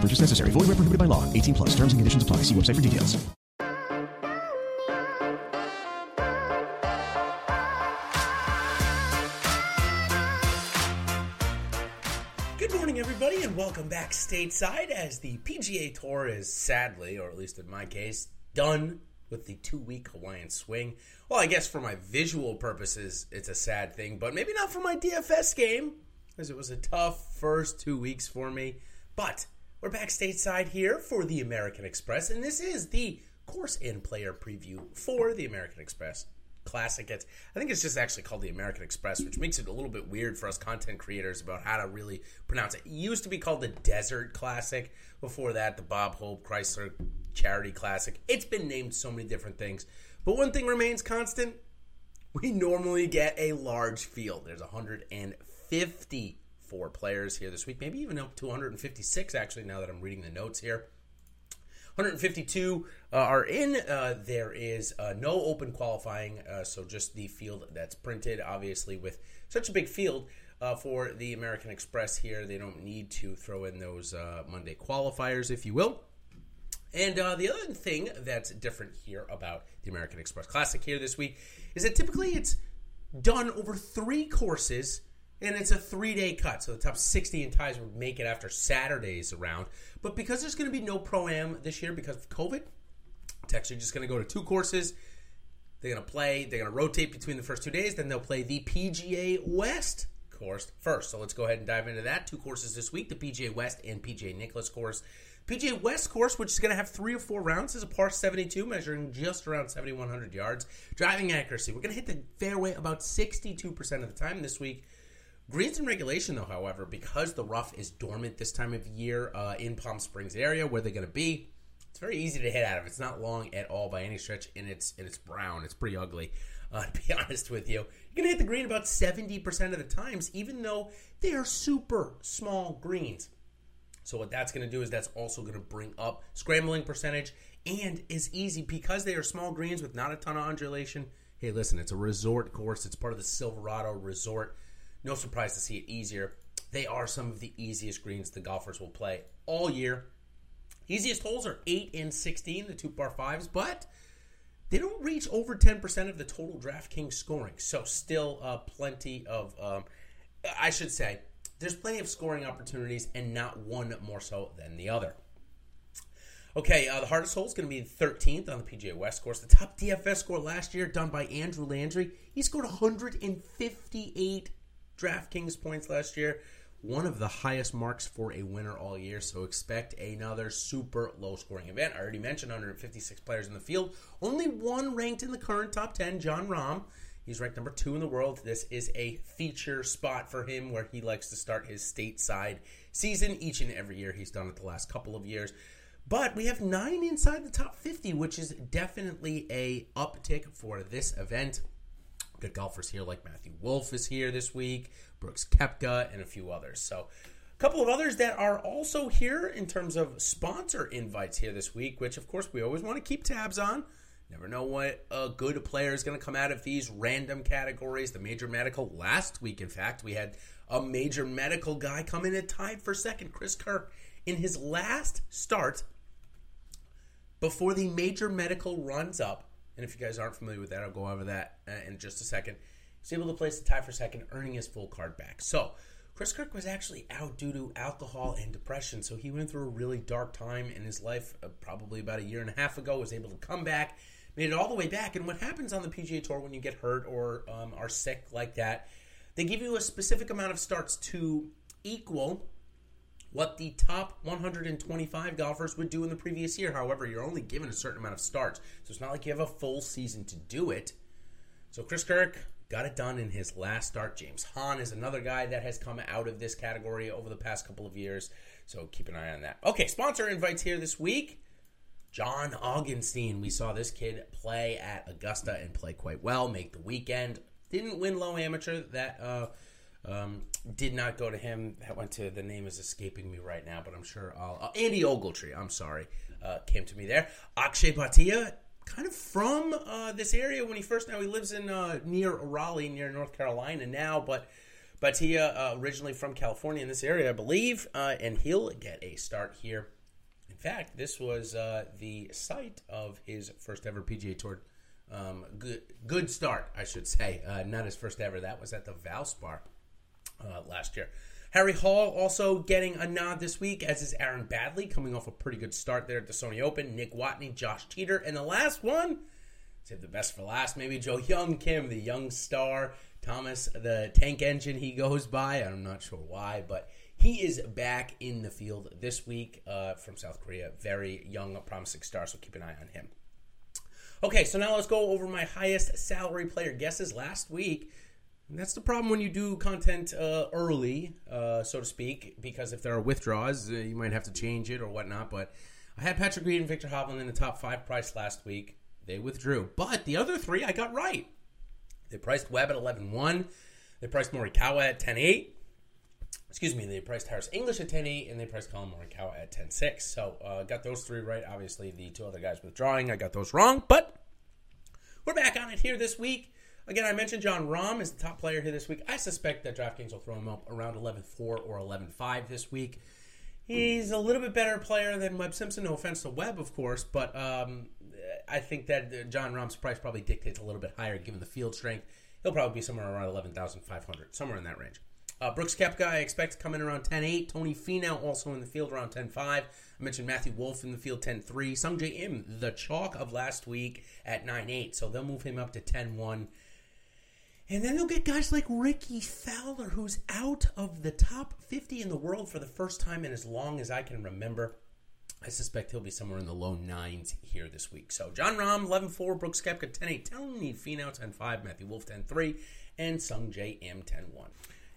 Purchase necessary. Void where prohibited by law. 18 plus. Terms and conditions apply. See website for details. Good morning, everybody, and welcome back stateside as the PGA Tour is sadly, or at least in my case, done with the two week Hawaiian swing. Well, I guess for my visual purposes, it's a sad thing, but maybe not for my DFS game, as it was a tough first two weeks for me. But we're back stateside here for the American Express, and this is the course and player preview for the American Express Classic. It's, I think it's just actually called the American Express, which makes it a little bit weird for us content creators about how to really pronounce it. It used to be called the Desert Classic. Before that, the Bob Hope Chrysler Charity Classic. It's been named so many different things. But one thing remains constant. We normally get a large field. There's 154 players here this week, maybe even up to 156 actually now that I'm reading the notes here. 152 uh, are in. Uh, there is uh, no open qualifying, uh, so just the field that's printed. Obviously, with such a big field uh, for the American Express here, they don't need to throw in those uh, Monday qualifiers, if you will. And the other thing that's different here about the American Express Classic here this week is that typically it's done over three courses and it's a three day cut. So the top 60 in ties would make it after Saturday's round. But because there's going to be no pro am this year because of COVID, it's actually just going to go to two courses. They're going to play, they're going to rotate between the first two days. Then they'll play the PGA West course first. So let's go ahead and dive into that. Two courses this week the PGA West and PGA Nicklaus course. PGA West course, which is going to have three or four rounds, is a par 72, measuring just around 7,100 yards. Driving accuracy, we're going to hit the fairway about 62% of the time this week. Greens in regulation, though, however, because the rough is dormant this time of year uh, in Palm Springs area, where they're going to be, it's very easy to hit out of. It's not long at all by any stretch, and it's and it's brown. It's pretty ugly, uh, to be honest with you. You're going to hit the green about 70% of the times, even though they are super small greens. So what that's going to do is that's also going to bring up scrambling percentage and is easy because they are small greens with not a ton of undulation. Hey, listen, it's a resort course. It's part of the Silverado Resort. No surprise to see it easier. They are some of the easiest greens the golfers will play all year. Easiest holes are 8 and 16, the two par fives, but they don't reach over 10% of the total DraftKings scoring. So, still uh, plenty of, um, I should say, there's plenty of scoring opportunities and not one more so than the other. Okay, uh, the hardest hole is going to be 13th on the PGA West course. The top DFS score last year, done by Andrew Landry, he scored 158 DraftKings points last year. One of the highest marks for a winner all year, so expect another super low scoring event. I already mentioned 156 players in the field. Only one ranked in the current top 10, Jon Rahm. He's ranked number two in the world. This is a feature spot for him where he likes to start his stateside season each and every year. He's done it the last couple of years. But we have nine inside the top 50, which is definitely a uptick for this event. Good golfers here like Matthew Wolff is here this week, Brooks Koepka, and a few others. So a couple of others that are also here in terms of sponsor invites here this week, which of course we always want to keep tabs on. Never know what a good player is going to come out of these random categories. The major medical last week, in fact, we had a major medical guy come in and tied for second, Chris Kirk, in his last start before the major medical runs up. And if you guys aren't familiar with that, I'll go over that uh, in just a second. He's able to place the tie for second, earning his full card back. So Chris Kirk was actually out due to alcohol and depression, so he went through a really dark time in his life, uh, probably about a year and a half ago. Was able to come back, made it all the way back. And what happens on the PGA Tour when you get hurt or um, are sick like that, they give you a specific amount of starts to equal what the top 125 golfers would do in the previous year. However, you're only given a certain amount of starts, so it's not like you have a full season to do it. So Chris Kirk got it done in his last start. James Hahn is another guy that has come out of this category over the past couple of years, so keep an eye on that. Okay, sponsor invites here this week. John Augenstein. We saw this kid play at Augusta and play quite well, make the weekend. Didn't win low amateur. That uh, um, did not go to him. That went to the name is escaping me right now, but I'm sure I'll. Uh, Andy Ogletree, I'm sorry, uh, came to me there. Akshay Bhatia, kind of from uh, this area when he first. Now he lives in uh, near Raleigh, near North Carolina now, but Bhatia uh, originally from California in this area, I believe, uh, and he'll get a start here. In fact, this was the site of his first ever PGA Tour. Um, good, good start, I should say. Not his first ever. That was at the Valspar uh, last year. Harry Hall also getting a nod this week, as is Aaron Baddeley, coming off a pretty good start there at the Sony Open. Nick Watney, Josh Teater, and the last one, save the best for last, maybe Joohyung Kim, the young star. Thomas, the tank engine he goes by. I'm not sure why, but he is back in the field this week uh, from South Korea. Very young, promising star, so keep an eye on him. Okay, so now let's go over my highest salary player guesses last week. And that's the problem when you do content uh, early, uh, so to speak, because if there are withdrawals, uh, you might have to change it or whatnot. But I had Patrick Reed and Viktor Hovland in the top five price last week. They withdrew. But the other three I got right. They priced Webb at 11.1. They priced Morikawa at 10.8. Excuse me, they priced Harris English at 10.8, and they priced Collin Morikawa at 10.6. So uh, got those three right. Obviously, the two other guys withdrawing, I got those wrong. But we're back on it here this week. Again, I mentioned Jon Rahm is the top player here this week. I suspect that DraftKings will throw him up around 11.4 or 11.5 this week. He's a little bit better player than Webb Simpson. No offense to Webb, of course, but um, I think that Jon Rahm's price probably dictates a little bit higher given the field strength. He'll probably be somewhere around 11,500, somewhere in that range. Uh, Brooks Koepka, I expect to come in around 10.8. Tony Finau also in the field around 10.5. I mentioned Matthew Wolff in the field 10.3. Sungjae Im, the chalk of last week at 9-8. So they'll move him up to 10.1. And then they'll get guys like Rickie Fowler, who's out of the top 50 in the world for the first time in as long as I can remember. I suspect he'll be somewhere in the low nines here this week. So Jon Rahm, 11-4, Brooks Koepka, 10-8, Tony Finau, 10-5, Matthew Wolff, 10-3, and Sungjae Im 10-1.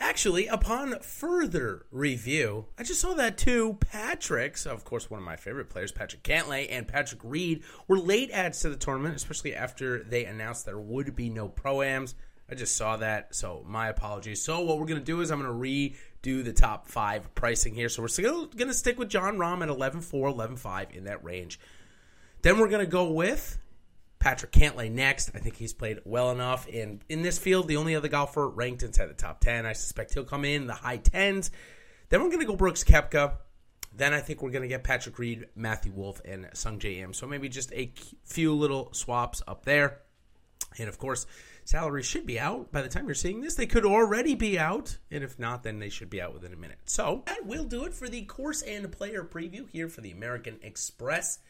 Actually, upon further review, I just saw that two Patricks, of course, one of my favorite players, Patrick Cantlay and Patrick Reed, were late adds to the tournament, especially after they announced there would be no pro-ams. I just saw that, so my apologies. So what we're to do is I'm to redo the top five pricing here. So we're still to stick with Jon Rahm at 11.4, 11.5 in that range. Then we're to go with Patrick Cantlay next. I think he's played well enough. And in this field, the only other golfer ranked inside the top 10. I suspect he'll come in the high 10s. Then we're going to go Brooks Koepka. Then I think we're going to get Patrick Reed, Matthew Wolff, and Sungjae Im. So maybe just a few little swaps up there. And of course, salaries should be out by the time you're seeing this. They could already be out, and if not, then they should be out within a minute. So that will do it for the course and player preview here for the American Express.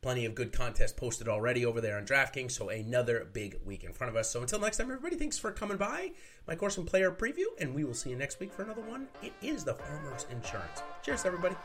Plenty of good contests posted already over there on DraftKings, so another big week in front of us. So until next time, everybody, thanks for coming by. My course and player preview, and we will see you next week for another one. It is the Farmers Insurance. Cheers, everybody.